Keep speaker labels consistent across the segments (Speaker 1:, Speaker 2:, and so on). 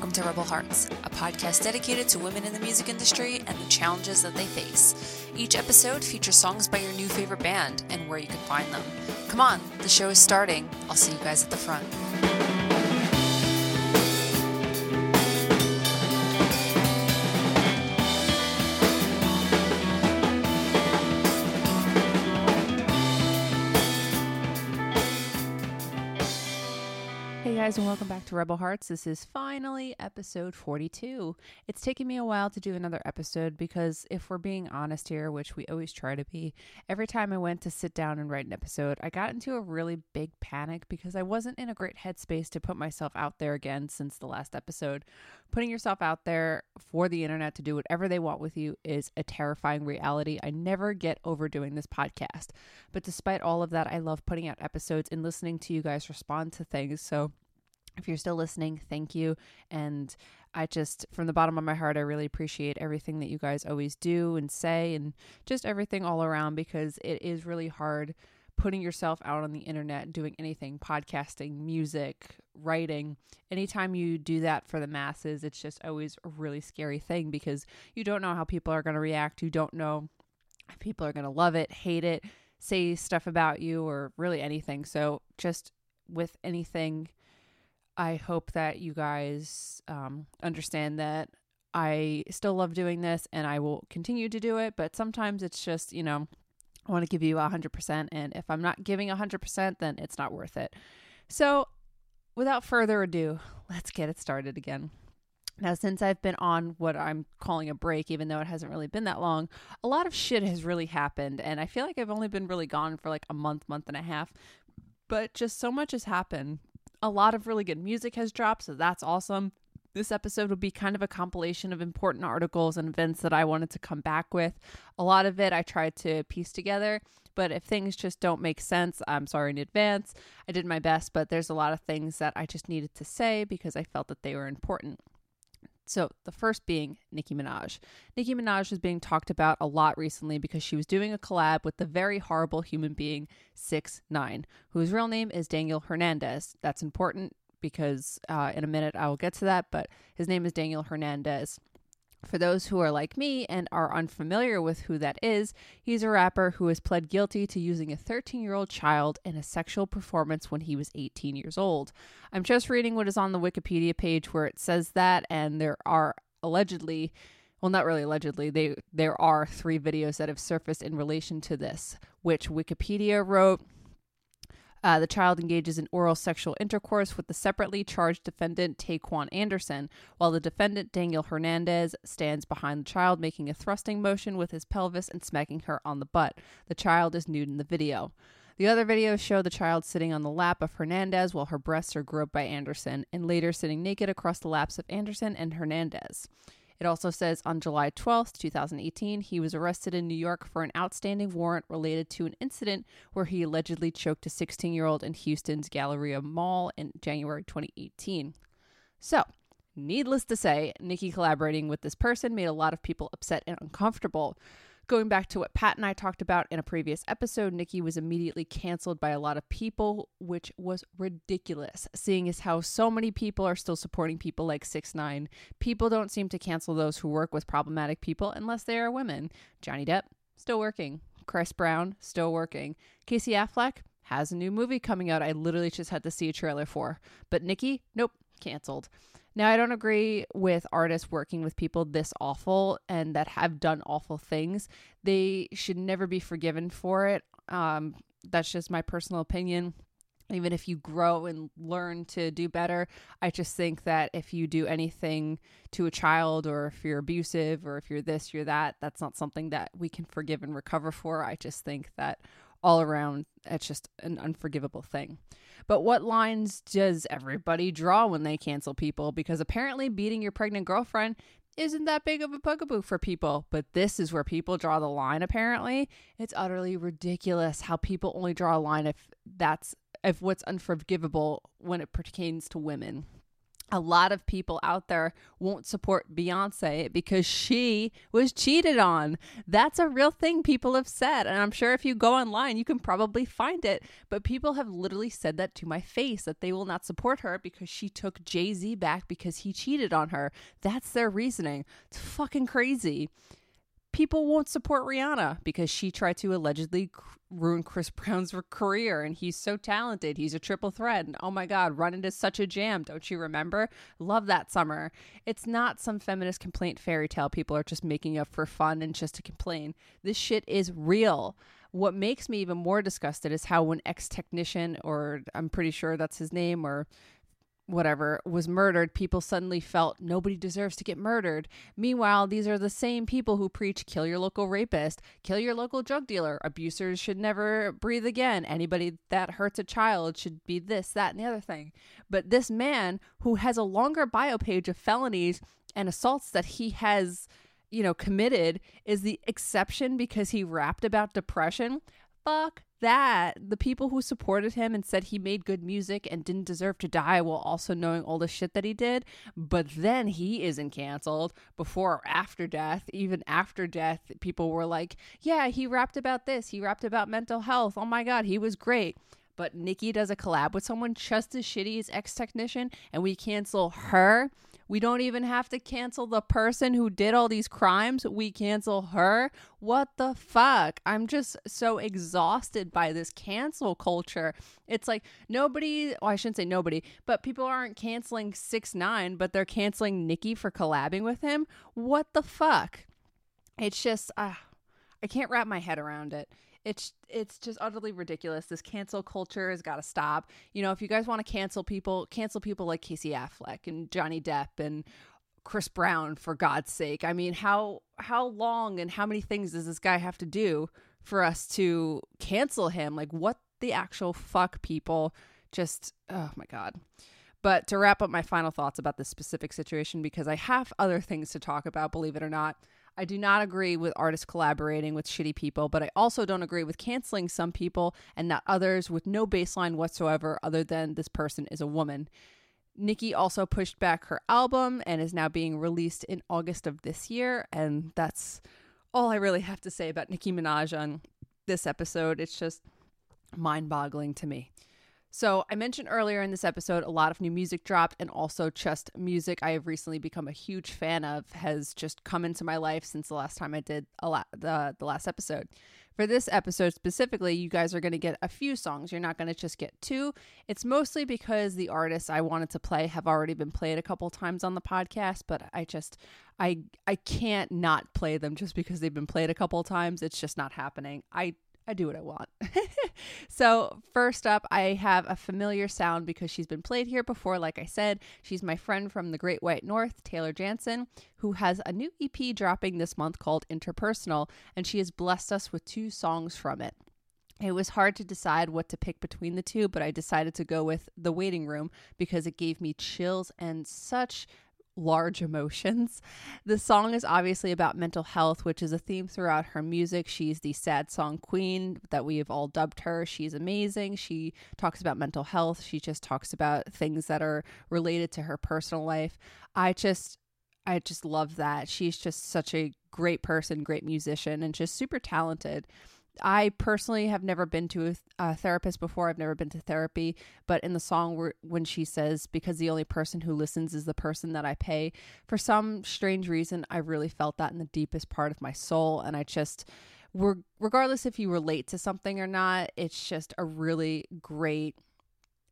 Speaker 1: welcome to Rebel Hearts, a podcast dedicated to women in the music industry and the challenges that they face. Each episode features songs by your new favorite band and where you can find them. Come on, the show is starting. I'll see you guys at the front. Guys, and welcome back to Rebel Hearts. This is finally episode 42. It's taken me a while to do another episode because, if we're being honest here, which we always try to be, every time I went to sit down and write an episode, I got into a really big panic because I wasn't in a great headspace to put myself out there again since the last episode. Putting yourself out there for the internet to do whatever they want with you is a terrifying reality. I never get over doing this podcast. But despite all of that, I love putting out episodes and listening to you guys respond to things. So, if you're still listening, thank you. And I just, from the bottom of my heart, I really appreciate everything that you guys always do and say and just everything all around because it is really hard putting yourself out on the internet, doing anything, podcasting, music, writing. Anytime you do that for the masses, it's just always a really scary thing because you don't know how people are going to react. You don't know if people are going to love it, hate it, say stuff about you, or really anything. So, just with anything, I hope that you guys um, understand that I still love doing this and I will continue to do it. But sometimes it's just, you know, I want to give you 100%. And if I'm not giving 100%, then it's not worth it. So without further ado, let's get it started again. Now, since I've been on what I'm calling a break, even though it hasn't really been that long, a lot of shit has really happened. And I feel like I've only been really gone for like a month, month and a half. But just so much has happened a lot of really good music has dropped, so that's awesome. This episode will be kind of a compilation of important articles and events that I wanted to come back with. A lot of it I tried to piece together, but if things just don't make sense, I'm sorry in advance. I did my best, but there's a lot of things that I just needed to say because I felt that they were important. So, the first being Nicki Minaj. Nicki Minaj is being talked about a lot recently because she was doing a collab with the very horrible human being 6 9 whose real name is Daniel Hernandez. That's important because uh, in a minute I will get to that, but his name is Daniel Hernandez. For those who are like me and are unfamiliar with who that is, he's a rapper who has pled guilty to using a 13 year old child in a sexual performance when he was 18 years old. I'm just reading what is on the Wikipedia page where it says that, and there are allegedly well not really allegedly they there are three videos that have surfaced in relation to this which wikipedia wrote uh, the child engages in oral sexual intercourse with the separately charged defendant Taquan Anderson, while the defendant Daniel Hernandez stands behind the child, making a thrusting motion with his pelvis and smacking her on the butt. The child is nude in the video. The other videos show the child sitting on the lap of Hernandez while her breasts are groped by Anderson, and later sitting naked across the laps of Anderson and Hernandez. It also says on July 12th, 2018, he was arrested in New York for an outstanding warrant related to an incident where he allegedly choked a 16 year old in Houston's Galleria Mall in January 2018. So, needless to say, Nicki collaborating with this person made a lot of people upset and uncomfortable. Going back to what Pat and I talked about in a previous episode, Nicki was immediately canceled by a lot of people, which was ridiculous, seeing as how so many people are still supporting people like 6 9 People don't seem to cancel those who work with problematic people unless they are women. Johnny Depp, still working. Chris Brown, still working. Casey Affleck has a new movie coming out. I literally just had to see a trailer for. But Nicki, nope, canceled. Now, I don't agree with artists working with people this awful and that have done awful things. They should never be forgiven for it. Um, that's just my personal opinion. Even if you grow and learn to do better, I just think that if you do anything to a child or if you're abusive or if you're this, you're that, that's not something that we can forgive and recover for. I just think that all around, it's just an unforgivable thing. But what lines does everybody draw when they cancel people? Because apparently, beating your pregnant girlfriend isn't that big of a bugaboo for people. But this is where people draw the line, apparently. It's utterly ridiculous how people only draw a line if that's if what's unforgivable when it pertains to women. A lot of people out there won't support Beyonce because she was cheated on. That's a real thing people have said. And I'm sure if you go online, you can probably find it. But people have literally said that to my face that they will not support her because she took Jay Z back because he cheated on her. That's their reasoning. It's fucking crazy people won't support Rihanna because she tried to allegedly ruin Chris Brown's career and he's so talented. He's a triple threat. And oh my God, Run is such a jam. Don't you remember? Love that summer. It's not some feminist complaint fairy tale people are just making up for fun and just to complain. This shit is real. What makes me even more disgusted is how when ex technician, or I'm pretty sure that's his name, or whatever was murdered, people suddenly felt nobody deserves to get murdered. Meanwhile, these are the same people who preach kill your local rapist, kill your local drug dealer, abusers should never breathe again, anybody that hurts a child should be this, that, and the other thing. But this man who has a longer bio page of felonies and assaults that he has, you know, committed is the exception because he rapped about depression. Fuck that the people who supported him and said he made good music and didn't deserve to die while also knowing all the shit that he did, but then he isn't canceled before or after death. Even after death, people were like, yeah, he rapped about this, he rapped about mental health. Oh my God, he was great. But Nicki does a collab with someone just as shitty as Ex Technician, and we cancel her we don't even have to cancel the person who did all these crimes. We cancel her. What the fuck? I'm just so exhausted by this cancel culture. It's like nobody, well, I shouldn't say nobody, but people aren't canceling 6 9 but they're canceling Nicki for collabing with him. What the fuck? It's just, uh, I can't wrap my head around it it's it's just utterly ridiculous. This cancel culture has got to stop. You know, if you guys want to cancel people, cancel people like Casey Affleck and Johnny Depp and Chris Brown for God's sake. I mean, how how long and how many things does this guy have to do for us to cancel him? Like what the actual fuck people just oh my god. But to wrap up my final thoughts about this specific situation because I have other things to talk about, believe it or not. I do not agree with artists collaborating with shitty people, but I also don't agree with canceling some people and not others with no baseline whatsoever other than this person is a woman. Nicki also pushed back her album and is now being released in August of this year. And that's all I really have to say about Nicki Minaj on this episode. It's just mind boggling to me. So, I mentioned earlier in this episode a lot of new music dropped, and also just music I have recently become a huge fan of has just come into my life since the last time I did a lot the the last episode. For this episode specifically, you guys are going to get a few songs. You're not going to just get two. It's mostly because the artists I wanted to play have already been played a couple times on the podcast, but I just I I can't not play them just because they've been played a couple times. It's just not happening. I I do what I want. so, first up, I have a familiar sound because she's been played here before. Like I said, she's my friend from the Great White North, Taylor Janzen, who has a new EP dropping this month called Interpersonal, and she has blessed us with two songs from it. It was hard to decide what to pick between the two, but I decided to go with The Waiting Room because it gave me chills and such large emotions. The song is obviously about mental health, which is a theme throughout her music. She's the sad song queen that we have all dubbed her. She's amazing. She talks about mental health. She just talks about things that are related to her personal life. I just I just love that. She's just such a great person, great musician, and just super talented. I personally have never been to a, therapist before. I've never been to therapy, but in the song when she says, "Because the only person who listens is the person that I pay," for some strange reason, I really felt that in the deepest part of my soul, and I just, regardless if you relate to something or not, it's just a really great.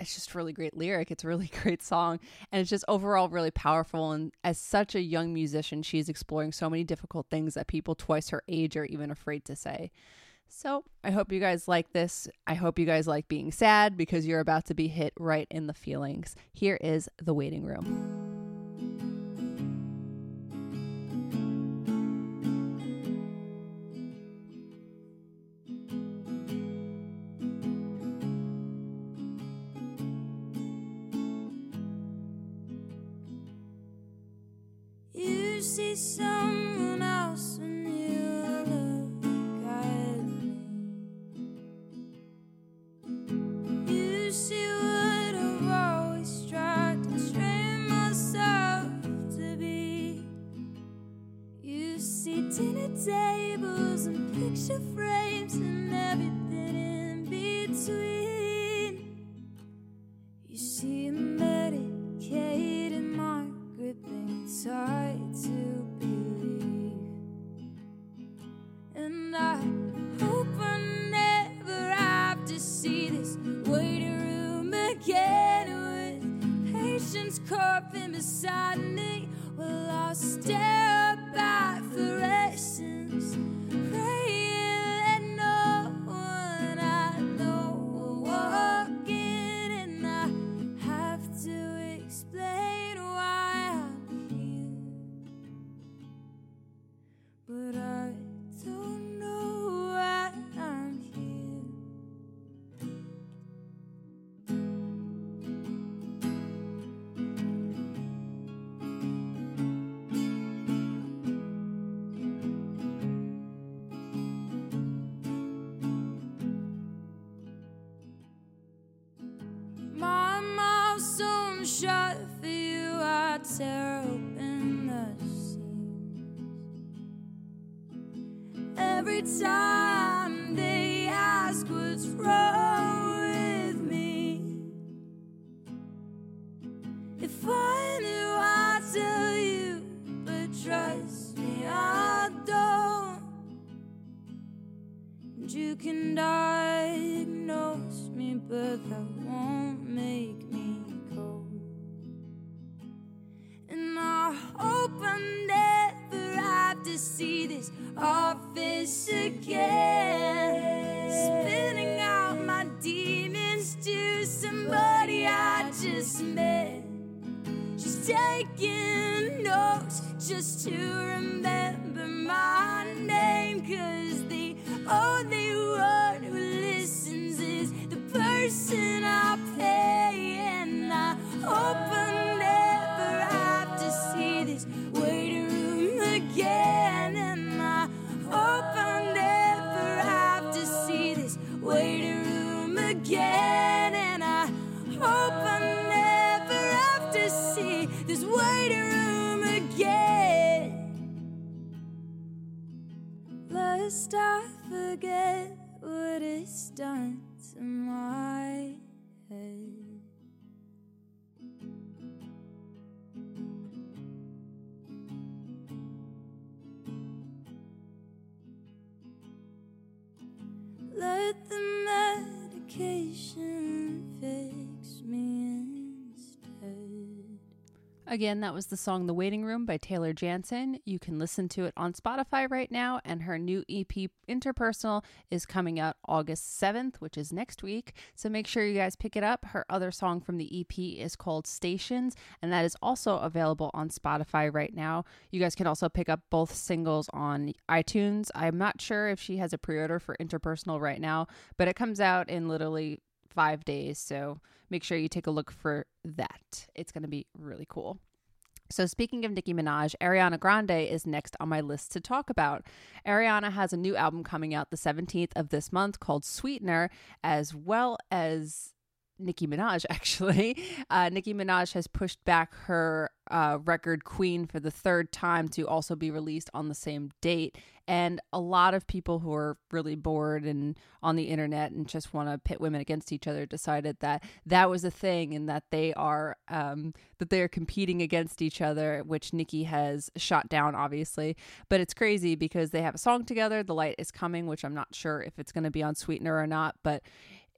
Speaker 1: It's just really great lyric. It's a really great song. And it's just overall really powerful. And as such a young musician, she's exploring so many difficult things that people twice her age are even afraid to say. So I hope you guys like this. I hope you guys like being sad because you're about to be hit right in the feelings. Here is The Waiting Room. You see someone
Speaker 2: Every time they ask what's wrong with me, if I knew I'd tell you, but trust me, I don't. And you can diagnose me, but that won't make me cold. And I hope I never have to see this office again. Spinning out my demons to somebody I just met. She's taking notes just to forget what it's done to my head. Let the medication
Speaker 1: Again, that was the song The Waiting Room by Taylor Janzen. You can listen to it on Spotify right now, and her new EP, Interpersonal, is coming out August 7th, which is next week. So make sure you guys pick it up. Her other song from the EP is called Stations, and that is also available on Spotify right now. You guys can also pick up both singles on iTunes. I'm not sure if she has a pre order for Interpersonal right now, but it comes out in literally five days. So make sure you take a look for that. It's going to be really cool. So, speaking of Nicki Minaj, Ariana Grande is next on my list to talk about. Ariana has a new album coming out the 17th of this month called Sweetener, as well as Nicki Minaj, actually. Uh, Nicki Minaj has pushed back her uh, record Queen for the third time to also be released on the same date. And a lot of people who are really bored and on the internet and just want to pit women against each other decided that that was a thing and that they are um, that they are competing against each other, which Nicki has shot down, obviously. But it's crazy because they have a song together. The Light is Coming, which I'm not sure if it's going to be on Sweetener or not, but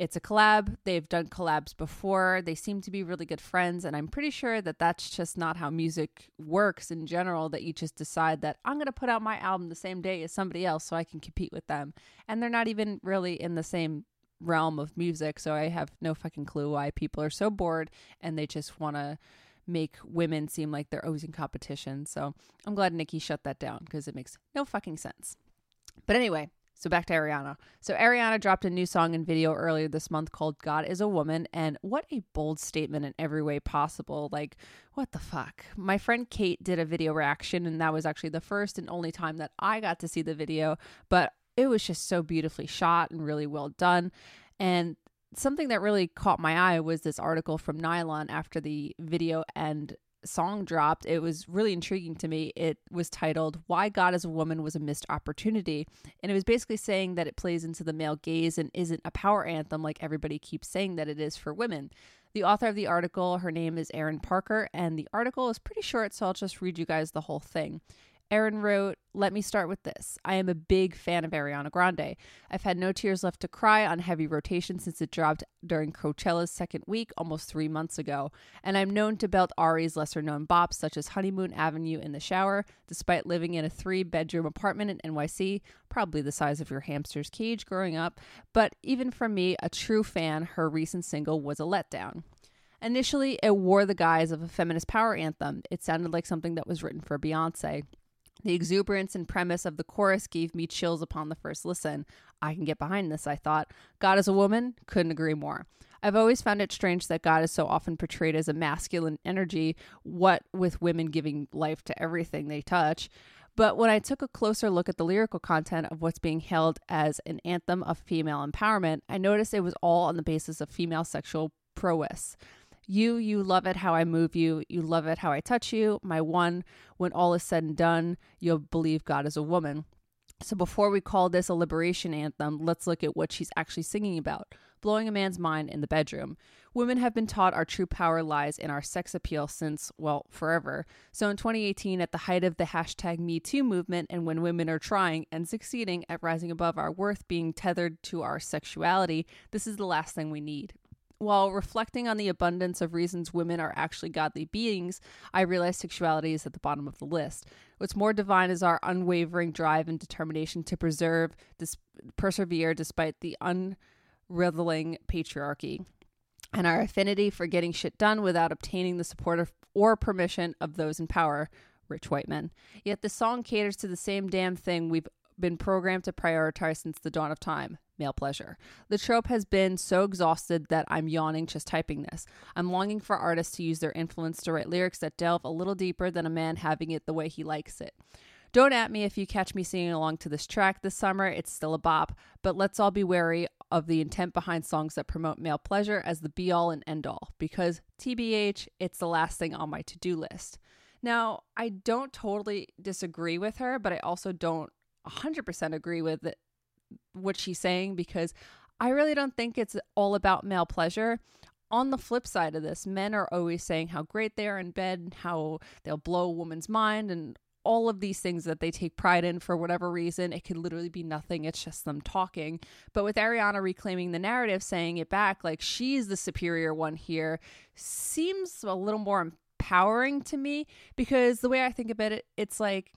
Speaker 1: it's a collab. They've done collabs before. They seem to be really good friends. And I'm pretty sure that that's just not how music works in general, that you just decide that I'm going to put out my album the same day as somebody else so I can compete with them. And they're not even really in the same realm of music. So I have no fucking clue why people are so bored and they just want to make women seem like they're always in competition. So I'm glad Nicki shut that down because it makes no fucking sense. But anyway, so back to Ariana. So Ariana dropped a new song and video earlier this month called God is a Woman and what a bold statement in every way possible. Like what the fuck? My friend Kate did a video reaction and that was actually the first and only time that I got to see the video, but it was just so beautifully shot and really well done. And something that really caught my eye was this article from Nylon after the video and song dropped, it was really intriguing to me. It was titled Why God as a Woman Was a Missed Opportunity. And it was basically saying that it plays into the male gaze and isn't a power anthem like everybody keeps saying that it is for women. The author of the article, her name is Erin Parker, and the article is pretty short, so I'll just read you guys the whole thing. Erin wrote, Let me start with this. I am a big fan of Ariana Grande. I've had no tears left to cry on heavy rotation since it dropped during Coachella's second week almost three months ago, and I'm known to belt Ari's lesser known bops such as Honeymoon Avenue in the shower, despite living in a three bedroom apartment in NYC, probably the size of your hamster's cage growing up. But even for me, a true fan, her recent single was a letdown. Initially, it wore the guise of a feminist power anthem. It sounded like something that was written for Beyonce. The exuberance and premise of the chorus gave me chills upon the first listen. I can get behind this, I thought. God as a woman? Couldn't agree more. I've always found it strange that God is so often portrayed as a masculine energy, what with women giving life to everything they touch. But when I took a closer look at the lyrical content of what's being hailed as an anthem of female empowerment, I noticed it was all on the basis of female sexual prowess. You, you love it how I move you. You love it how I touch you. My one, when all is said and done, you'll believe God is a woman. So before we call this a liberation anthem, let's look at what she's actually singing about blowing a man's mind in the bedroom. Women have been taught our true power lies in our sex appeal since, well, forever. So in 2018, at the height of the hashtag MeToo movement, and when women are trying and succeeding at rising above our worth being tethered to our sexuality, this is the last thing we need. While reflecting on the abundance of reasons women are actually godly beings, I realize sexuality is at the bottom of the list. What's more divine is our unwavering drive and determination to preserve, dis- persevere despite the unriveling patriarchy, and our affinity for getting shit done without obtaining the support of, or permission of those in power, rich white men. Yet the song caters to the same damn thing we've been programmed to prioritize since the dawn of time male pleasure. The trope has been so exhausted that I'm yawning just typing this. I'm longing for artists to use their influence to write lyrics that delve a little deeper than a man having it the way he likes it. Don't at me if you catch me singing along to this track this summer, it's still a bop, but let's all be wary of the intent behind songs that promote male pleasure as the be all and end all, because TBH, it's the last thing on my to do list. Now, I don't totally disagree with her, but I also don't 100% agree with what she's saying because I really don't think it's all about male pleasure. On the flip side of this, men are always saying how great they are in bed and how they'll blow a woman's mind and all of these things that they take pride in for whatever reason. It could literally be nothing, it's just them talking. But with Ariana reclaiming the narrative, saying it back like she's the superior one here, seems a little more empowering to me because the way I think about it, it's like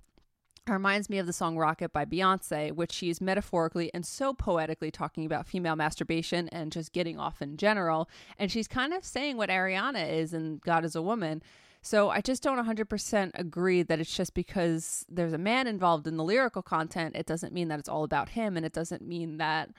Speaker 1: reminds me of the song Rocket by Beyonce, which she's metaphorically and so poetically talking about female masturbation and just getting off in general. And she's kind of saying what Ariana is and God is a Woman. So I just don't 100% agree that it's just because there's a man involved in the lyrical content, it doesn't mean that it's all about him. And it doesn't mean that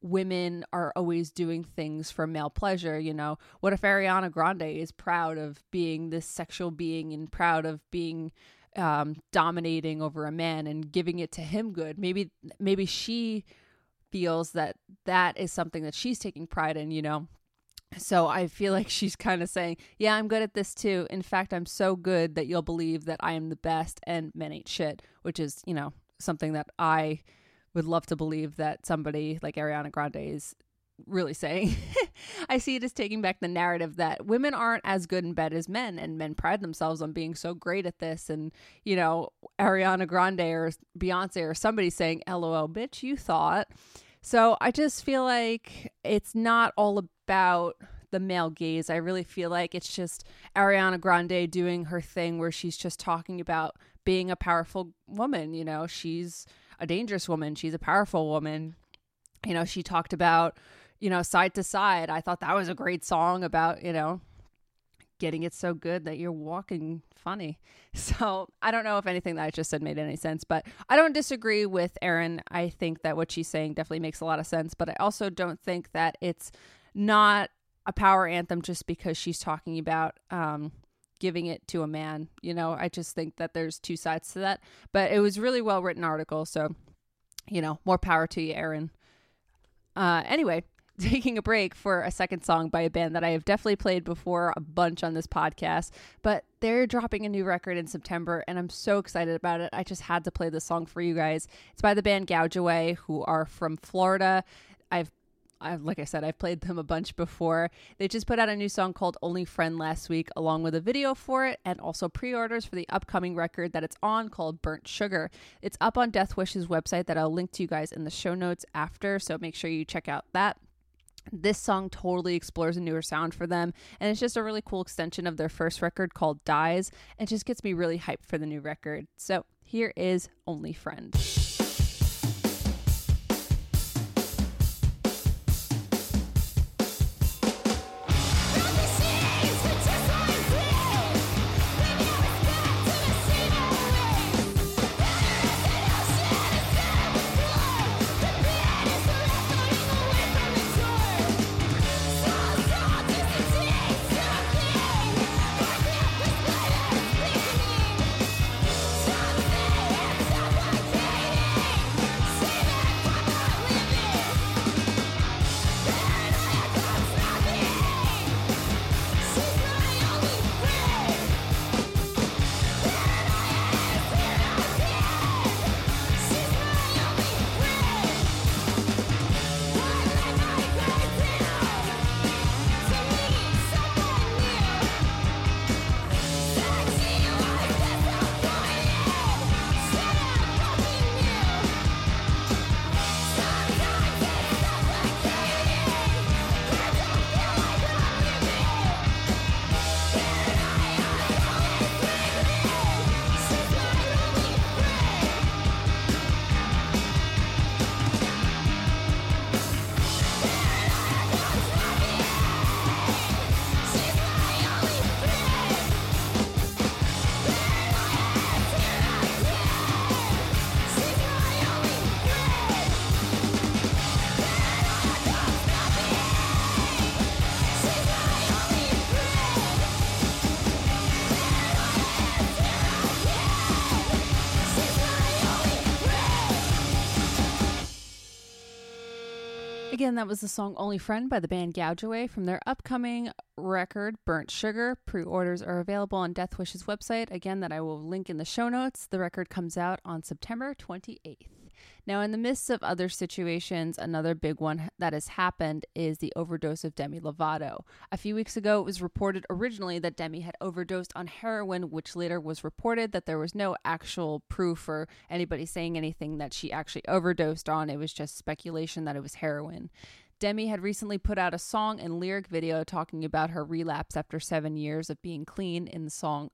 Speaker 1: women are always doing things for male pleasure. You know, what if Ariana Grande is proud of being this sexual being and proud of being um, dominating over a man and giving it to him good. Maybe maybe she feels that that is something that she's taking pride in, you know. So I feel like she's kind of saying, "Yeah, I'm good at this too. In fact, I'm so good that you'll believe that I am the best and men ain't shit," which is, you know, something that I would love to believe that somebody like Ariana Grande is really saying. I see it as taking back the narrative that women aren't as good in bed as men, and men pride themselves on being so great at this. And, you know, Ariana Grande or Beyonce or somebody saying, LOL, bitch, you thought. So I just feel like it's not all about the male gaze. I really feel like it's just Ariana Grande doing her thing where she's just talking about being a powerful woman. You know, she's a dangerous woman, she's a powerful woman. You know, she talked about you know, side to side. I thought that was a great song about, you know, getting it so good that you're walking funny. So I don't know if anything that I just said made any sense, but I don't disagree with Erin. I think that what she's saying definitely makes a lot of sense, but I also don't think that it's not a power anthem just because she's talking about um, giving it to a man. You know, I just think that there's two sides to that, but it was really well written article. So, you know, more power to you, Erin. Uh, anyway, taking a break for a second song by a band that I have definitely played before a bunch on this podcast, but they're dropping a new record in September and I'm so excited about it. I just had to play this song for you guys. It's by the band Gouge Away, who are from Florida. I've I, like I said, I've played them a bunch before. They just put out a new song called Only Friend last week, along with a video for it, and also pre orders for the upcoming record that it's on called Burnt Sugar. It's up on Deathwish's website that I'll link to you guys in the show notes after, so make sure you check out that. This song totally explores a newer sound for them, and it's just a really cool extension of their first record called Dies, and just gets me really hyped for the new record. So here is Only Friend. Again, that was the song Only Friend by the band Gouge Away from their upcoming record, Burnt Sugar. Pre orders are available on Deathwish's website, again, that I will link in the show notes. The record comes out on September 28th. Now, in the midst of other situations, another big one that has happened is the overdose of Demi Lovato. A few weeks ago, it was reported originally that Demi had overdosed on heroin, which later was reported that there was no actual proof or anybody saying anything that she actually overdosed on. It was just speculation that it was heroin. Demi had recently put out a song and lyric video talking about her relapse after seven years of being clean in the song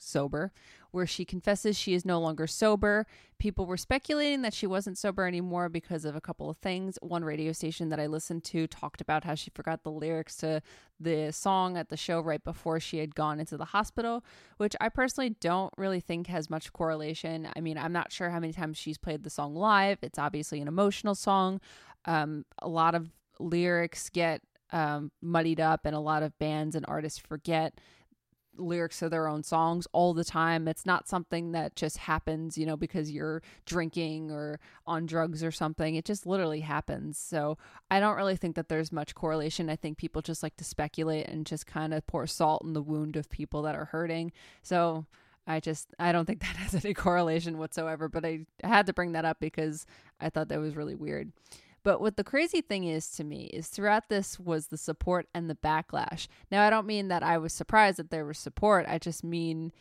Speaker 1: sober, where she confesses she is no longer sober. People were speculating that she wasn't sober anymore because of a couple of things. One radio station that I listened to talked about how she forgot the lyrics to the song at the show right before she had gone into the hospital, which I personally don't really think has much correlation. I mean, I'm not sure how many times she's played the song live. It's obviously an emotional song. Um, a lot of lyrics get um, muddied up, and a lot of bands and artists forget lyrics to their own songs all the time. It's not something that just happens, you know, because you're drinking or on drugs or something. It just literally happens. So I don't really think that there's much correlation. I think people just like to speculate and just kind of pour salt in the wound of people that are hurting. So I just I don't think that has any correlation whatsoever, but I had to bring that up because I thought that was really weird. But what the crazy thing is to me is throughout this was the support and the backlash. Now, I don't mean that I was surprised that there was support. I just mean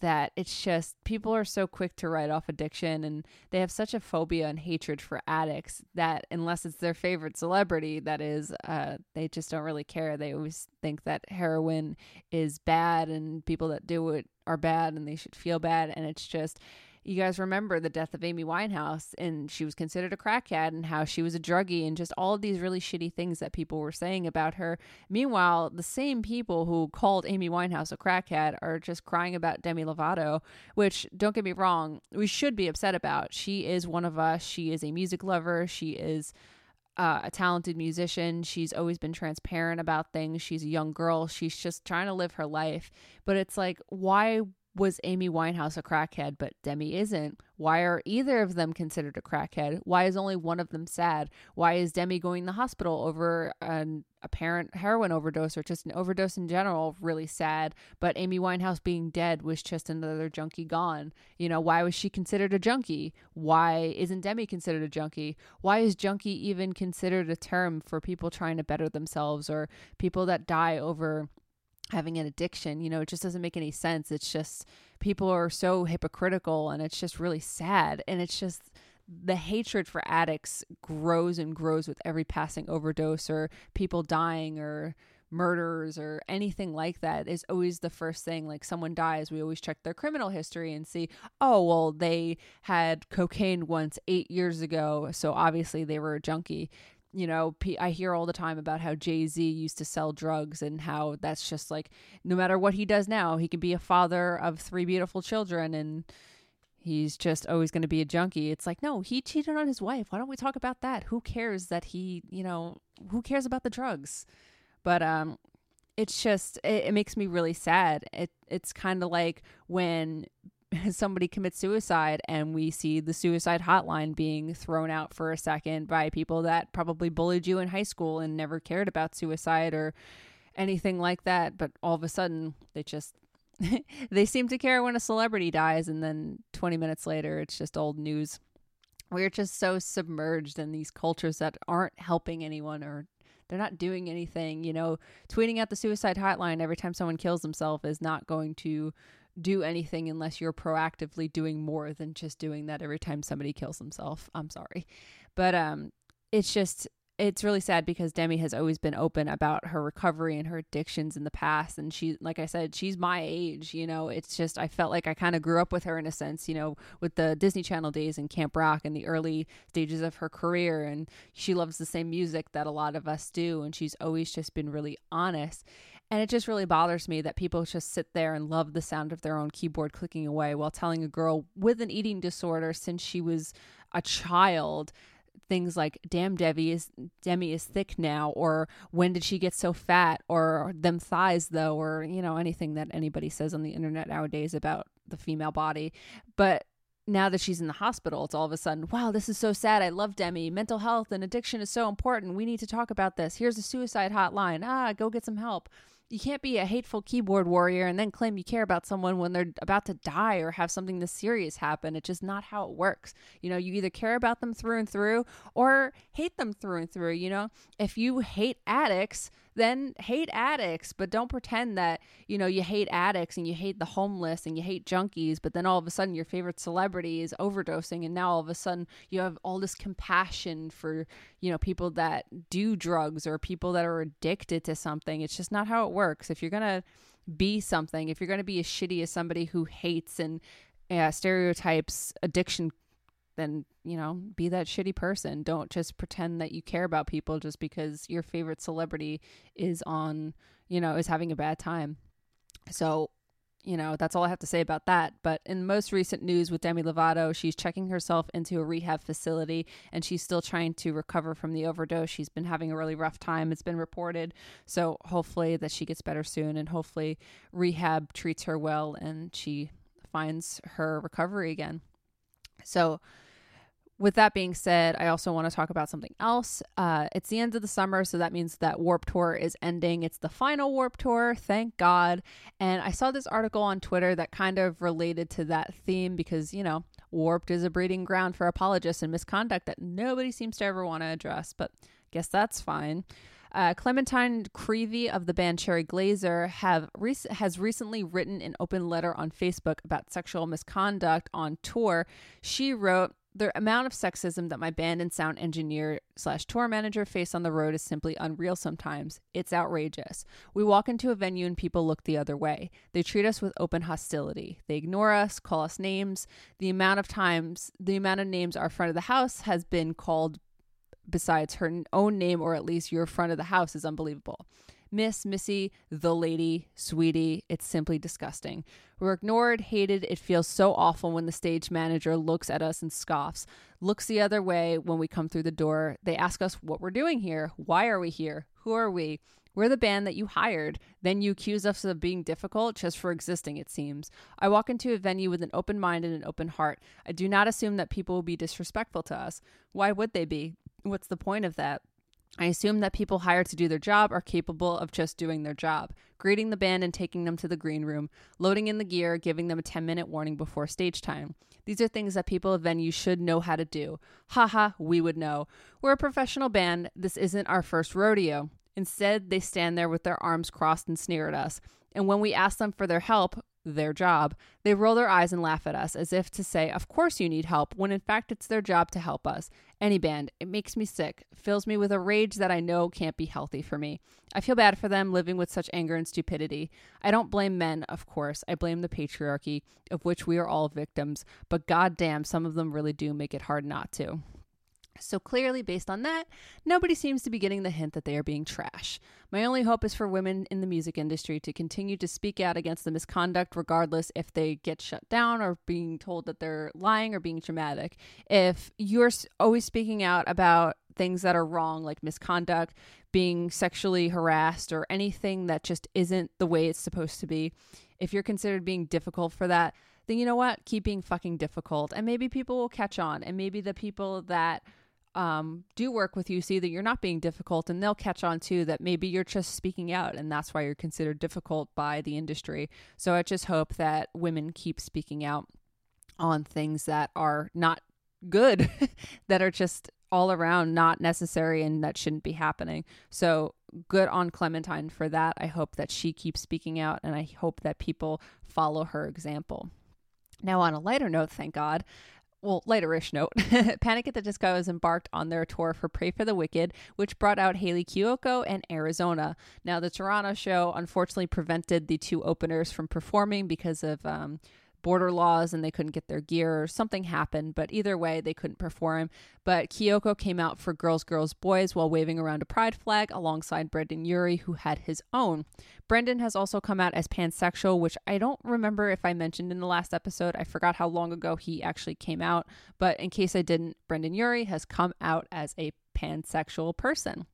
Speaker 1: that it's just people are so quick to write off addiction and they have such a phobia and hatred for addicts that unless it's their favorite celebrity that is uh, they just don't really care they always think that heroin is bad and people that do it are bad and they should feel bad and it's just you guys remember the death of Amy Winehouse and she was considered a crackhead and how she was a druggie and just all of these really shitty things that people were saying about her. Meanwhile, the same people who called Amy Winehouse a crackhead are just crying about Demi Lovato, which don't get me wrong, we should be upset about. She is one of us. She is a music lover. She is uh, a talented musician. She's always been transparent about things. She's a young girl. She's just trying to live her life. But it's like, why was Amy Winehouse a crackhead, but Demi isn't? Why are either of them considered a crackhead? Why is only one of them sad? Why is Demi going to the hospital over an apparent heroin overdose or just an overdose in general really sad? But Amy Winehouse being dead was just another junkie gone. You know, why was she considered a junkie? Why isn't Demi considered a junkie? Why is junkie even considered a term for people trying to better themselves or people that die over having an addiction. You know, it just doesn't make any sense. It's just people are so hypocritical and it's just really sad. And it's just the hatred for addicts grows and grows with every passing overdose or people dying or murders or anything like that is always the first thing like someone dies we always check their criminal history and see oh well they had cocaine once 8 years ago so obviously they were a junkie you know, I hear all the time about how Jay Z used to sell drugs and how that's just like no matter what he does now, he can be a father of three beautiful children and he's just always going to be a junkie. It's like, no, he cheated on his wife. Why don't we talk about that? Who cares that he, you know, who cares about the drugs? But um it's just it, it makes me really sad. It it's kind of like when somebody commits suicide and we see the suicide hotline being thrown out for a second by people that probably bullied you in high school and never cared about suicide or anything like that but all of a sudden they just they seem to care when a celebrity dies and then 20 minutes later it's just old news. We're just so submerged in these cultures that aren't helping anyone or they're not doing anything you know? Tweeting at the suicide hotline every time someone kills themselves is not going to do anything unless you're proactively doing more than just doing that every time somebody kills himself. I'm sorry. But um it's just it's really sad because Demi has always been open about her recovery and her addictions in the past. And she like I said she's my age you know? It's just I felt like I kind of grew up with her in a sense you know with the Disney Channel days and Camp Rock and the early stages of her career. And she loves the same music that a lot of us do. And she's always just been really honest and it just really bothers me that people just sit there and love the sound of their own keyboard clicking away while telling a girl with an eating disorder since she was a child things like damn is Demi is thick now or when did she get so fat? or them thighs though or you know anything that anybody says on the internet nowadays about the female body. But now that she's in the hospital it's all of a sudden wow this is so sad. I love demi. Mental health and addiction is so important. We need to talk about this. Here's a suicide hotline. Ah go get some help you can't be a hateful keyboard warrior and then claim you care about someone when they're about to die or have something this serious happen. It's just not how it works. You know, you either care about them through and through or hate them through and through. You know, if you hate addicts, then hate addicts, but don't pretend that, you know, you hate addicts and you hate the homeless and you hate junkies, but then all of a sudden your favorite celebrity is overdosing and now all of a sudden you have all this compassion for, you know, people that do drugs or people that are addicted to something. It's just not how it works. If you're going to be something, if you're going to be as shitty as somebody who hates and uh, stereotypes addiction then you know be that shitty person don't just pretend that you care about people just because your favorite celebrity is on you know is having a bad time so you know that's all i have to say about that. But in most recent news with demi lovato she's checking herself into a rehab facility and she's still trying to recover from the overdose. She's been having a really rough time it's been reported. So hopefully that she gets better soon and hopefully rehab treats her well and she finds her recovery again. So with that being said, I also want to talk about something else. Uh, it's the end of the summer, so that means that Warp Tour is ending. It's the final Warp Tour, thank God. And I saw this article on Twitter that kind of related to that theme because, you know, Warped is a breeding ground for apologists and misconduct that nobody seems to ever want to address, but guess that's fine. Uh, Clementine Creevy of the band Cherry Glazerr have rec- has recently written an open letter on Facebook about sexual misconduct on tour. She wrote, the amount of sexism that my band and sound engineer slash tour manager face on the road is simply unreal sometimes. It's outrageous. We walk into a venue and people look the other way. They treat us with open hostility. They ignore us, call us names. The amount of times, the amount of names our front of the house has been called besides her own name or at least your front of the house is unbelievable. Miss, Missy, the lady, sweetie. It's simply disgusting. We're ignored, hated. It feels so awful when the stage manager looks at us and scoffs, looks the other way when we come through the door. They ask us what we're doing here. Why are we here? Who are we? We're the band that you hired. Then you accuse us of being difficult just for existing, it seems. I walk into a venue with an open mind and an open heart. I do not assume that people will be disrespectful to us. Why would they be? What's the point of that? I assume that people hired to do their job are capable of just doing their job, greeting the band and taking them to the green room, loading in the gear, giving them a 10 minute warning before stage time. These are things that people at venues should know how to do. Haha, we would know. We're a professional band. This isn't our first rodeo. Instead, they stand there with their arms crossed and sneer at us. And when we ask them for their help, their job, they roll their eyes and laugh at us as if to say, Of course you need help, when in fact it's their job to help us. Any band, it makes me sick, fills me with a rage that I know can't be healthy for me. I feel bad for them living with such anger and stupidity. I don't blame men, of course. I blame the patriarchy, of which we are all victims, but goddamn, some of them really do make it hard not to. So clearly, based on that, nobody seems to be getting the hint that they are being trash. My only hope is for women in the music industry to continue to speak out against the misconduct, regardless if they get shut down or being told that they're lying or being dramatic. If you're always speaking out about things that are wrong, like misconduct, being sexually harassed, or anything that just isn't the way it's supposed to be, if you're considered being difficult for that, then you know what? Keep being fucking difficult. And maybe people will catch on. And maybe the people that um, do work with you see that you're not being difficult and they'll catch on too that maybe you're just speaking out and that's why you're considered difficult by the industry. So I just hope that women keep speaking out on things that are not good, that are just all around not necessary and that shouldn't be happening. So good on Clementine for that. I hope that she keeps speaking out and I hope that people follow her example. Now, on a lighter note, thank God, well, later-ish note, Panic at the Disco has embarked on their tour for Pray for the Wicked, which brought out Hayley Kiyoko and Arizona. Now, the Toronto show unfortunately prevented the two openers from performing because of um, border laws and they couldn't get their gear or something happened, but either way, they couldn't perform. But Kiyoko came out for Girls, Girls, Boys while waving around a pride flag alongside Brendon Urie, who had his own. Brendon has also come out as pansexual, which I don't remember if I mentioned in the last episode. I forgot how long ago he actually came out, but in case I didn't, Brendon Urie has come out as a pansexual person.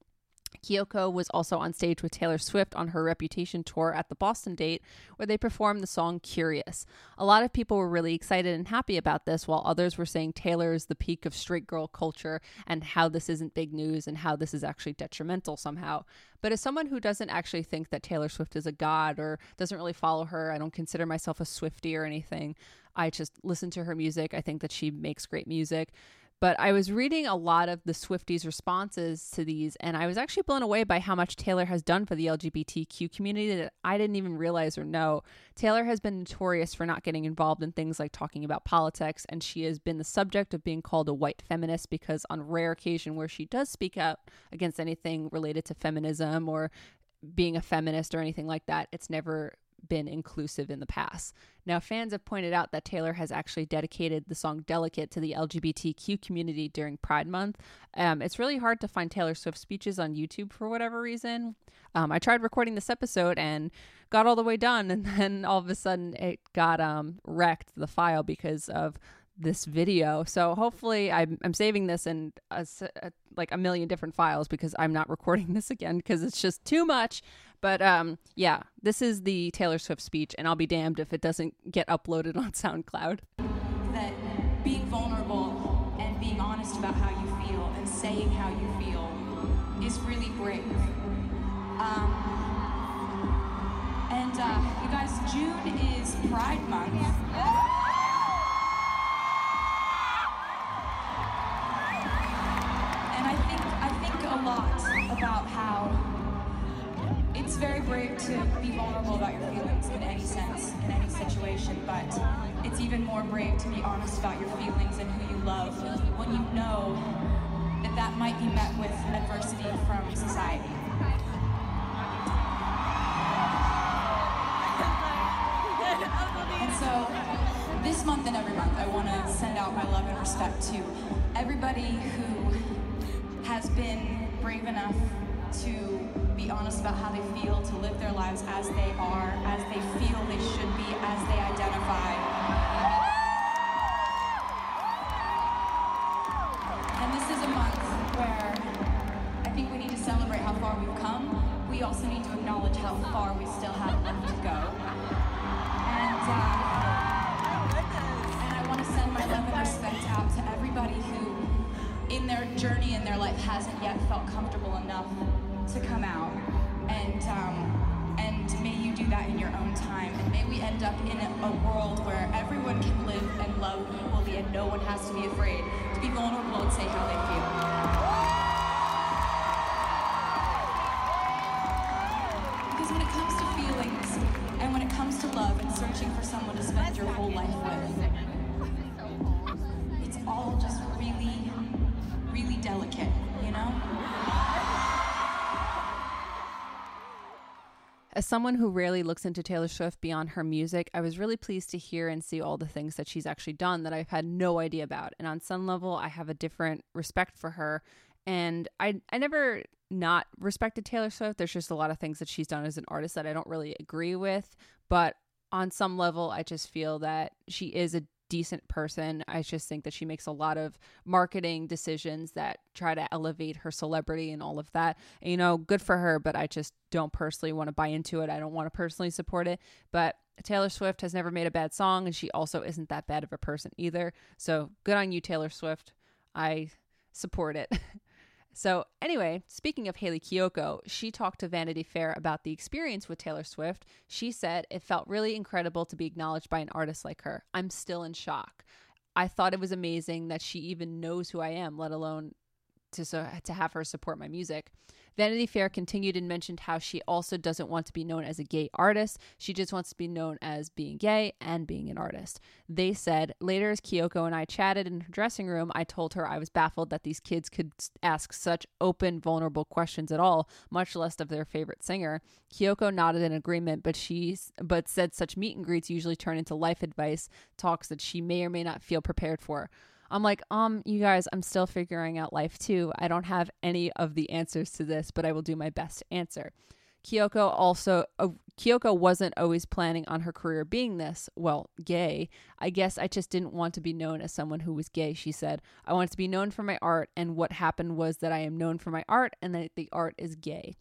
Speaker 1: Kiyoko was also on stage with Taylor Swift on her Reputation tour at the Boston date, where they performed the song Curious. A lot of people were really excited and happy about this, while others were saying Taylor is the peak of straight girl culture and how this isn't big news and how this is actually detrimental somehow. But as someone who doesn't actually think that Taylor Swift is a god or doesn't really follow her, I don't consider myself a Swiftie or anything. I just listen to her music. I think that she makes great music. But I was reading a lot of the Swifties' responses to these, and I was actually blown away by how much Taylor has done for the LGBTQ community that I didn't even realize or know. Taylor has been notorious for not getting involved in things like talking about politics, and she has been the subject of being called a white feminist because, on rare occasion where she does speak out against anything related to feminism or being a feminist or anything like that, it's never been inclusive in the past. Now, fans have pointed out that Taylor has actually dedicated the song Delicate to the LGBTQ community during Pride Month. Um, it's really hard to find Taylor Swift speeches on YouTube for whatever reason. Um, I tried recording this episode and got all the way done, and then all of a sudden it got um, wrecked, the file, because of this video. So hopefully I'm, I'm saving this in a, a, like a million different files because I'm not recording this again because it's just too much. But um, yeah, this is the Taylor Swift speech, and I'll be damned if it doesn't get uploaded on SoundCloud.
Speaker 3: That being vulnerable and being honest about how you feel and saying how you feel is really brave. Um, and uh, you guys, June is Pride Month. And I think I think a lot about how it's very brave to be vulnerable about your feelings in any sense, in any situation, but it's even more brave to be honest about your feelings and who you love when you know that that might be met with adversity from society. And so, this month and every month, I want to send out my love and respect to everybody who has been brave enough to be honest about how they feel, to live their lives as they are, as they feel they should be, as they identify. Comfortable enough to come out. And um, and may you do that in your own time. And may we end up in a, a world where everyone can live and love equally, and no one has to be afraid to be vulnerable and say how they feel. Because when it comes to feelings, and when it comes to love and searching for someone to spend your whole life with,
Speaker 1: As someone who rarely looks into Taylor Swift beyond her music, I was really pleased to hear and see all the things that she's actually done that I've had no idea about. And on some level, I have a different respect for her. And I I never not respected Taylor Swift. There's just a lot of things that she's done as an artist that I don't really agree with, but on some level, I just feel that she is a decent person. I just think that she makes a lot of marketing decisions that try to elevate her celebrity and all of that. And, you know, good for her, but I just don't personally want to buy into it. I don't want to personally support it. But Taylor Swift has never made a bad song, and she also isn't that bad of a person either. So good on you, Taylor Swift. I support it. So, anyway, speaking of Hayley Kiyoko, she talked to Vanity Fair about the experience with Taylor Swift. She said it felt really incredible to be acknowledged by an artist like her. I'm still in shock. I thought it was amazing that she even knows who I am, let alone to so, to have her support my music. Vanity Fair continued and mentioned how she also doesn't want to be known as a gay artist. She just wants to be known as being gay and being an artist. They said later, as Kiyoko and I chatted in her dressing room, I told her I was baffled that these kids could ask such open, vulnerable questions at all, much less of their favorite singer. Kiyoko nodded in agreement, but she but said such meet and greets usually turn into life advice talks that she may or may not feel prepared for. I'm like, um, you guys, I'm still figuring out life too. I don't have any of the answers to this, but I will do my best to answer. Kiyoko also uh, Kiyoko wasn't always planning on her career being this, well, gay. I guess I just didn't want to be known as someone who was gay, she said. I wanted to be known for my art and what happened was that I am known for my art and that the art is gay.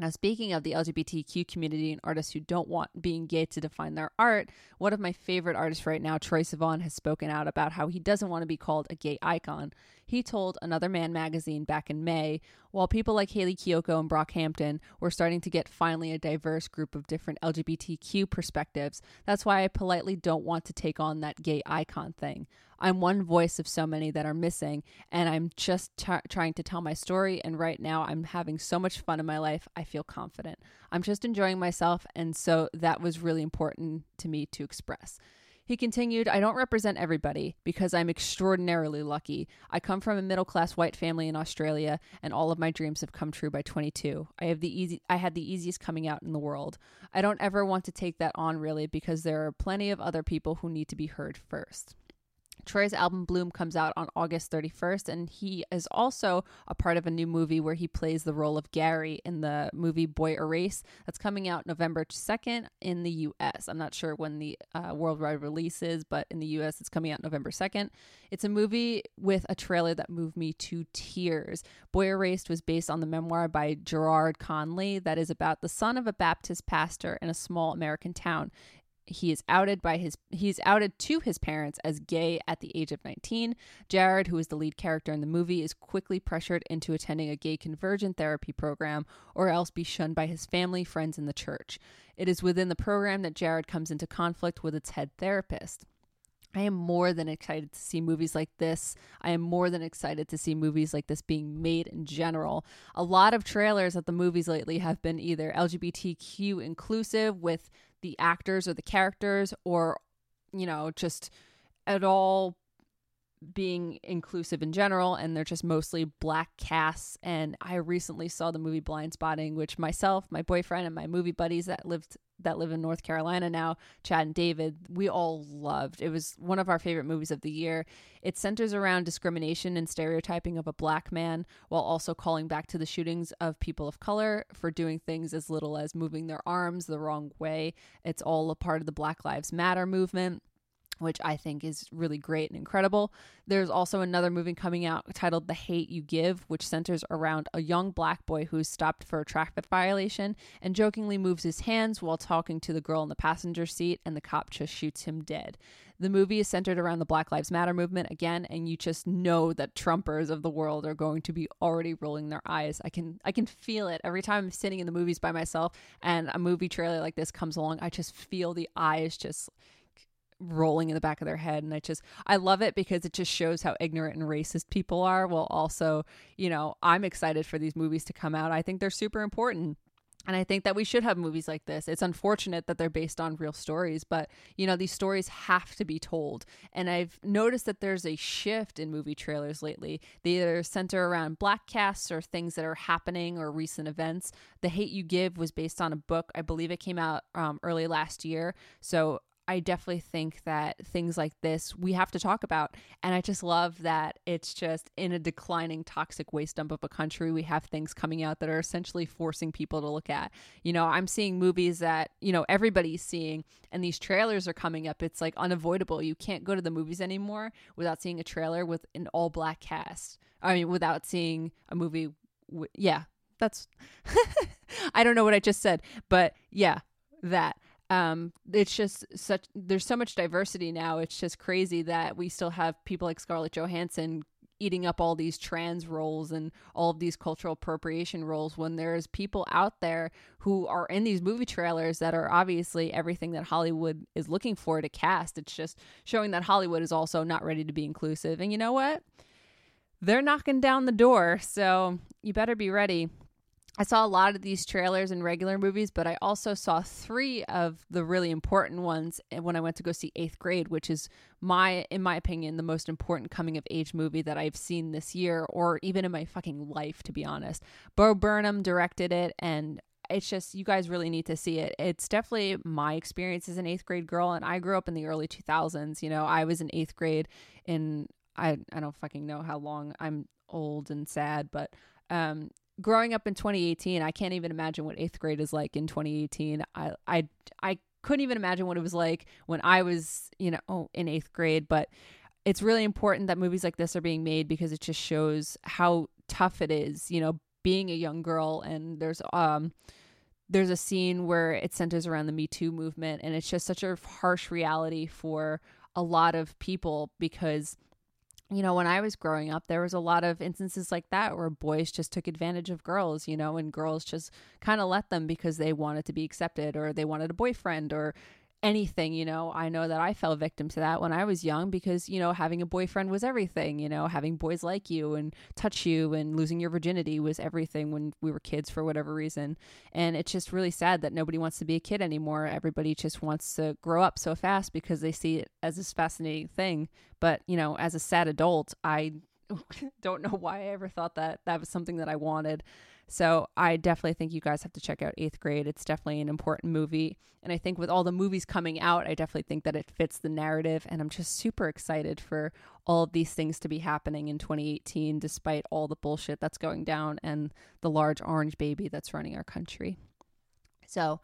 Speaker 1: Now, speaking of the LGBTQ community and artists who don't want being gay to define their art, one of my favorite artists right now, Troye Sivan, has spoken out about how he doesn't want to be called a gay icon. He told Another Man magazine back in May, while people like Hayley Kiyoko and Brockhampton were starting to get finally a diverse group of different LGBTQ perspectives, that's why I politely don't want to take on that gay icon thing. I'm one voice of so many that are missing, and I'm just t- trying to tell my story. And right now, I'm having so much fun in my life. I feel confident. I'm just enjoying myself, and so that was really important to me to express. He continued, I don't represent everybody because I'm extraordinarily lucky. I come from a middle class white family in Australia and all of my dreams have come true by 22. I have the easy I had the easiest coming out in the world. I don't ever want to take that on really because there are plenty of other people who need to be heard first. Troye's album Bloom comes out on August 31st, and he is also a part of a new movie where he plays the role of Gary in the movie Boy Erased. That's coming out November 2nd in the US. I'm not sure when the uh, worldwide release is, but in the US, it's coming out November 2nd. It's a movie with a trailer that moved me to tears. Boy Erased was based on the memoir by Garrard Conley that is about the son of a Baptist pastor in a small American town he is outed by his he's outed to his parents as gay at the age of 19 jared who is the lead character in the movie is quickly pressured into attending a gay conversion therapy program or else be shunned by his family friends and the church. It is within the program that jared comes into conflict with its head therapist I am more than excited to see movies like this. I am more than excited to see movies like this being made in general. A lot of trailers at the movies lately have been either LGBTQ inclusive with the actors or the characters or you know just at all being inclusive in general and they're just mostly black casts and i recently saw the movie blind spotting which myself my boyfriend and my movie buddies that lived that live in north carolina now chad and david we all loved it was one of our favorite movies of the year. It centers around discrimination and stereotyping of a black man while also calling back to the shootings of people of color for doing things as little as moving their arms the wrong way. It's all a part of the black lives matter movement which I think is really great and incredible. There's also another movie coming out titled The Hate U Give, which centers around a young black boy who's stopped for a traffic violation and jokingly moves his hands while talking to the girl in the passenger seat, and the cop just shoots him dead. The movie is centered around the Black Lives Matter movement again, and you just know that Trumpers of the world are going to be already rolling their eyes. I can I can feel it every time I'm sitting in the movies by myself and a movie trailer like this comes along. I just feel the eyes just rolling in the back of their head and I just I love it because it just shows how ignorant and racist people are while also, you know, I'm excited for these movies to come out. I think they're super important. And I think that we should have movies like this. It's unfortunate that they're based on real stories, but you know, these stories have to be told. And I've noticed that there's a shift in movie trailers lately. They either center around black casts or things that are happening or recent events. The Hate U Give was based on a book. I believe it came out um, early last year. So I definitely think that things like this we have to talk about. And I just love that it's just in a declining toxic waste dump of a country. We have things coming out that are essentially forcing people to look at. You know, I'm seeing movies that, you know, everybody's seeing, and these trailers are coming up. It's like unavoidable. You can't go to the movies anymore without seeing a trailer with an all black cast. I mean, without seeing a movie. W- yeah, that's. I don't know what I just said, but yeah, that um it's just such there's so much diversity now it's just crazy that we still have people like scarlett johansson eating up all these trans roles and all of these cultural appropriation roles when there's people out there who are in these movie trailers that are obviously everything that Hollywood is looking for to cast. It's just showing that Hollywood is also not ready to be inclusive. And you know what? They're knocking down the door, so you better be ready. I saw a lot of these trailers in regular movies, but I also saw three of the really important ones when I went to go see Eighth Grade, which is my, in my opinion, the most important coming of age movie that I've seen this year or even in my fucking life, to be honest. Bo Burnham directed it, and it's just you guys really need to see it. It's definitely my experience as an eighth grade girl, and I grew up in the early 2000s. You know, I was in eighth grade in I I don't fucking know how long. I'm old and sad, but um, growing up in 2018, I can't even imagine what eighth grade is like in 2018. I I I couldn't even imagine what it was like when I was, you know, oh, in eighth grade. But it's really important that movies like this are being made because it just shows how tough it is, you know, being a young girl. And there's um there's a scene where it centers around the Me Too movement, and it's just such a harsh reality for a lot of people because you know, when I was growing up, there was a lot of instances like that where boys just took advantage of girls, you know, and girls just kind of let them because they wanted to be accepted or they wanted a boyfriend or anything, you know. I know that I fell victim to that when I was young because, you know, having a boyfriend was everything, you know, having boys like you and touch you and losing your virginity was everything when we were kids for whatever reason. And it's just really sad that nobody wants to be a kid anymore. Everybody just wants to grow up so fast because they see it as this fascinating thing. But, you know, as a sad adult, I don't know why I ever thought that that was something that I wanted. So I definitely think you guys have to check out Eighth Grade. It's definitely an important movie. And I think with all the movies coming out, I definitely think that it fits the narrative. And I'm just super excited for all of these things to be happening in 2018, despite all the bullshit that's going down and the large orange baby that's running our country. So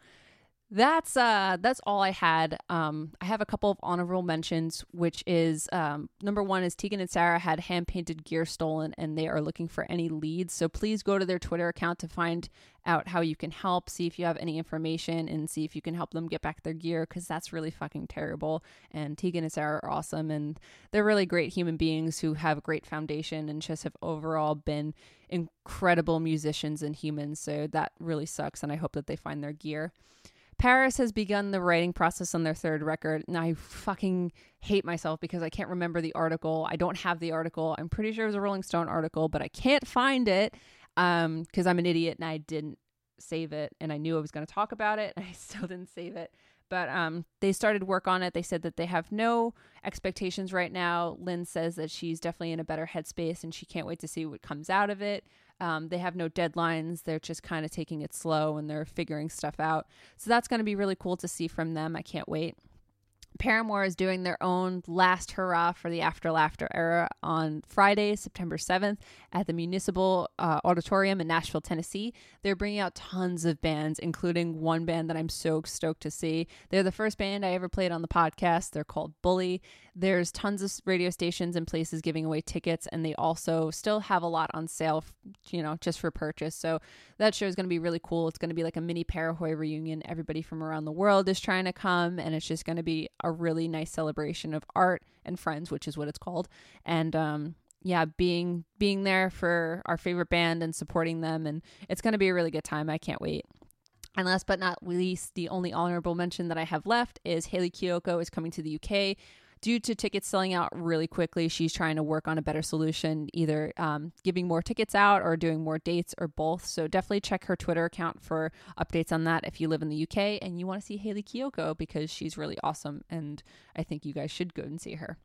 Speaker 1: that's uh that's all I had. Um I have a couple of honorable mentions, which is um number one is Tegan and Sara had hand painted gear stolen and they are looking for any leads. So please go to their Twitter account to find out how you can help, see if you have any information and see if you can help them get back their gear because that's really fucking terrible. And Tegan and Sara are awesome and they're really great human beings who have a great foundation and just have overall been incredible musicians and humans. So that really sucks and I hope that they find their gear. PVRIS has begun the writing process on their third record, and I fucking hate myself because I can't remember the article. I don't have the article. I'm pretty sure it was a Rolling Stone article, but I can't find it um because I'm an idiot and I didn't save it and I knew I was going to talk about it and I still didn't save it. But um they started work on it. They said that they have no expectations right now. Lynn says that she's definitely in a better headspace and she can't wait to see what comes out of it. Um, they have no deadlines. They're just kind of taking it slow and they're figuring stuff out. So that's going to be really cool to see from them. I can't wait. Paramore is doing their own last hurrah for the After Laughter era on Friday, September 7th at the Municipal uh, Auditorium in Nashville, Tennessee. They're bringing out tons of bands, including one band that I'm so stoked to see. They're the first band I ever played on the podcast. They're called Bully. There's tons of radio stations and places giving away tickets, and they also still have a lot on sale, you know, just for purchase. So that show is going to be really cool. It's going to be like a mini Parahoy reunion. Everybody from around the world is trying to come, and it's just going to be a really nice celebration of art and friends, which is what it's called. And um, yeah, being being there for our favorite band and supporting them, and it's going to be a really good time. I can't wait. And last but not least, the only honorable mention that I have left is Hayley Kiyoko is coming to the UK due to tickets selling out really quickly, she's trying to work on a better solution, either um, giving more tickets out or doing more dates or both. So definitely check her Twitter account for updates on that if you live in the UK and you want to see Hayley Kiyoko because she's really awesome. And I think you guys should go and see her.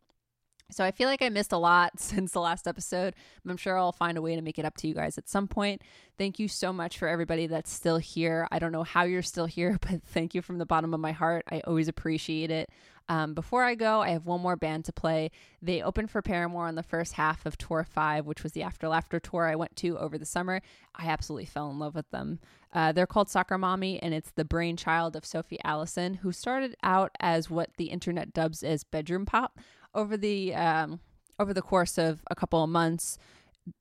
Speaker 1: So I feel like I missed a lot since the last episode, I'm sure I'll find a way to make it up to you guys at some point. Thank you so much for everybody that's still here. I don't know how you're still here, but thank you from the bottom of my heart. I always appreciate it. Um, before I go, I have one more band to play. They opened for Paramore on the first half of Tour 5, which was the After Laughter tour I went to over the summer. I absolutely fell in love with them. Uh, they're called Soccer Mommy, and it's the brainchild of Sophie Allison, who started out as what the internet dubs as bedroom pop. Over the um, over the course of a couple of months,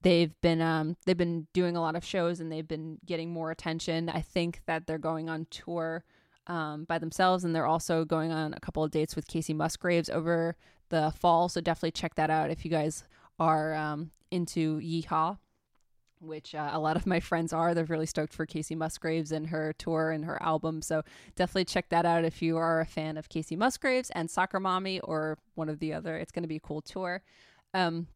Speaker 1: they've been um, they've been doing a lot of shows and they've been getting more attention. I think that they're going on tour um, by themselves, and they're also going on a couple of dates with Kacey Musgraves over the fall. So definitely check that out if you guys are um, into Yeehaw, which uh, a lot of my friends are. They're really stoked for Kacey Musgraves and her tour and her album. So definitely check that out if you are a fan of Kacey Musgraves and Soccer Mommy or one of the other. It's going to be a cool tour. Um,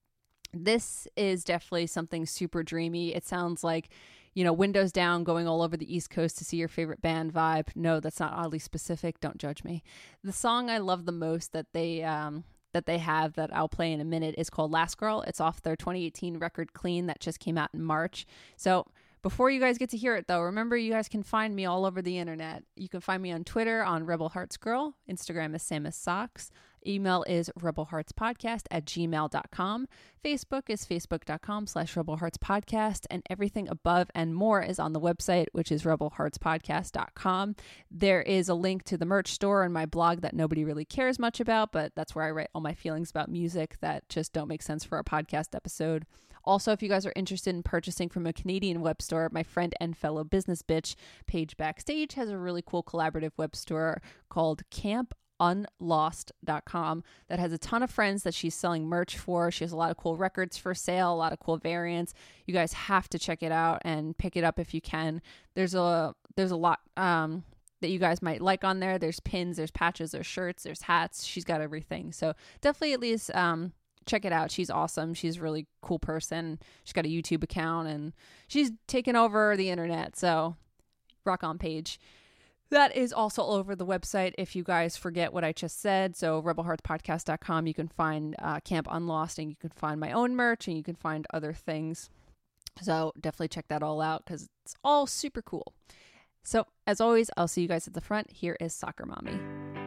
Speaker 1: this is definitely something super dreamy. It sounds like you know, windows down, going all over the East Coast to see your favorite band vibe. No, that's not oddly specific. Don't judge me. The song I love the most that they um, that they have that I'll play in a minute is called Last Girl. It's off their 2018 record Clean that just came out in March. So before you guys get to hear it, though, remember you guys can find me all over the internet. You can find me on Twitter on Rebel Hearts Girl. Instagram is Samus Socks. Email is rebelheartspodcast at gmail.com. Facebook is facebook.com slash rebelheartspodcast. And everything above and more is on the website, which is rebelheartspodcast.com. There is a link to the merch store and my blog that nobody really cares much about, but that's where I write all my feelings about music that just don't make sense for a podcast episode. Also, if you guys are interested in purchasing from a Canadian web store, my friend and fellow business bitch, Paige Backstage, has a really cool collaborative web store called Camp unlost.com that has a ton of friends that she's selling merch for. She has a lot of cool records for sale, a lot of cool variants. You guys have to check it out and pick it up if you can. There's a there's a lot um that you guys might like on there. There's pins, there's patches, there's shirts, there's hats. She's got everything. So definitely at least um check it out. She's awesome. She's a really cool person. She's got a YouTube account and she's taken over the internet. So rock on Paige. That is also over the website if you guys forget what I just said. So, rebelheartspodcast.com, you can find uh, Camp Unlost and you can find my own merch and you can find other things. So, definitely check that all out because it's all super cool. So, as always, I'll see you guys at the front. Here is Soccer Mommy.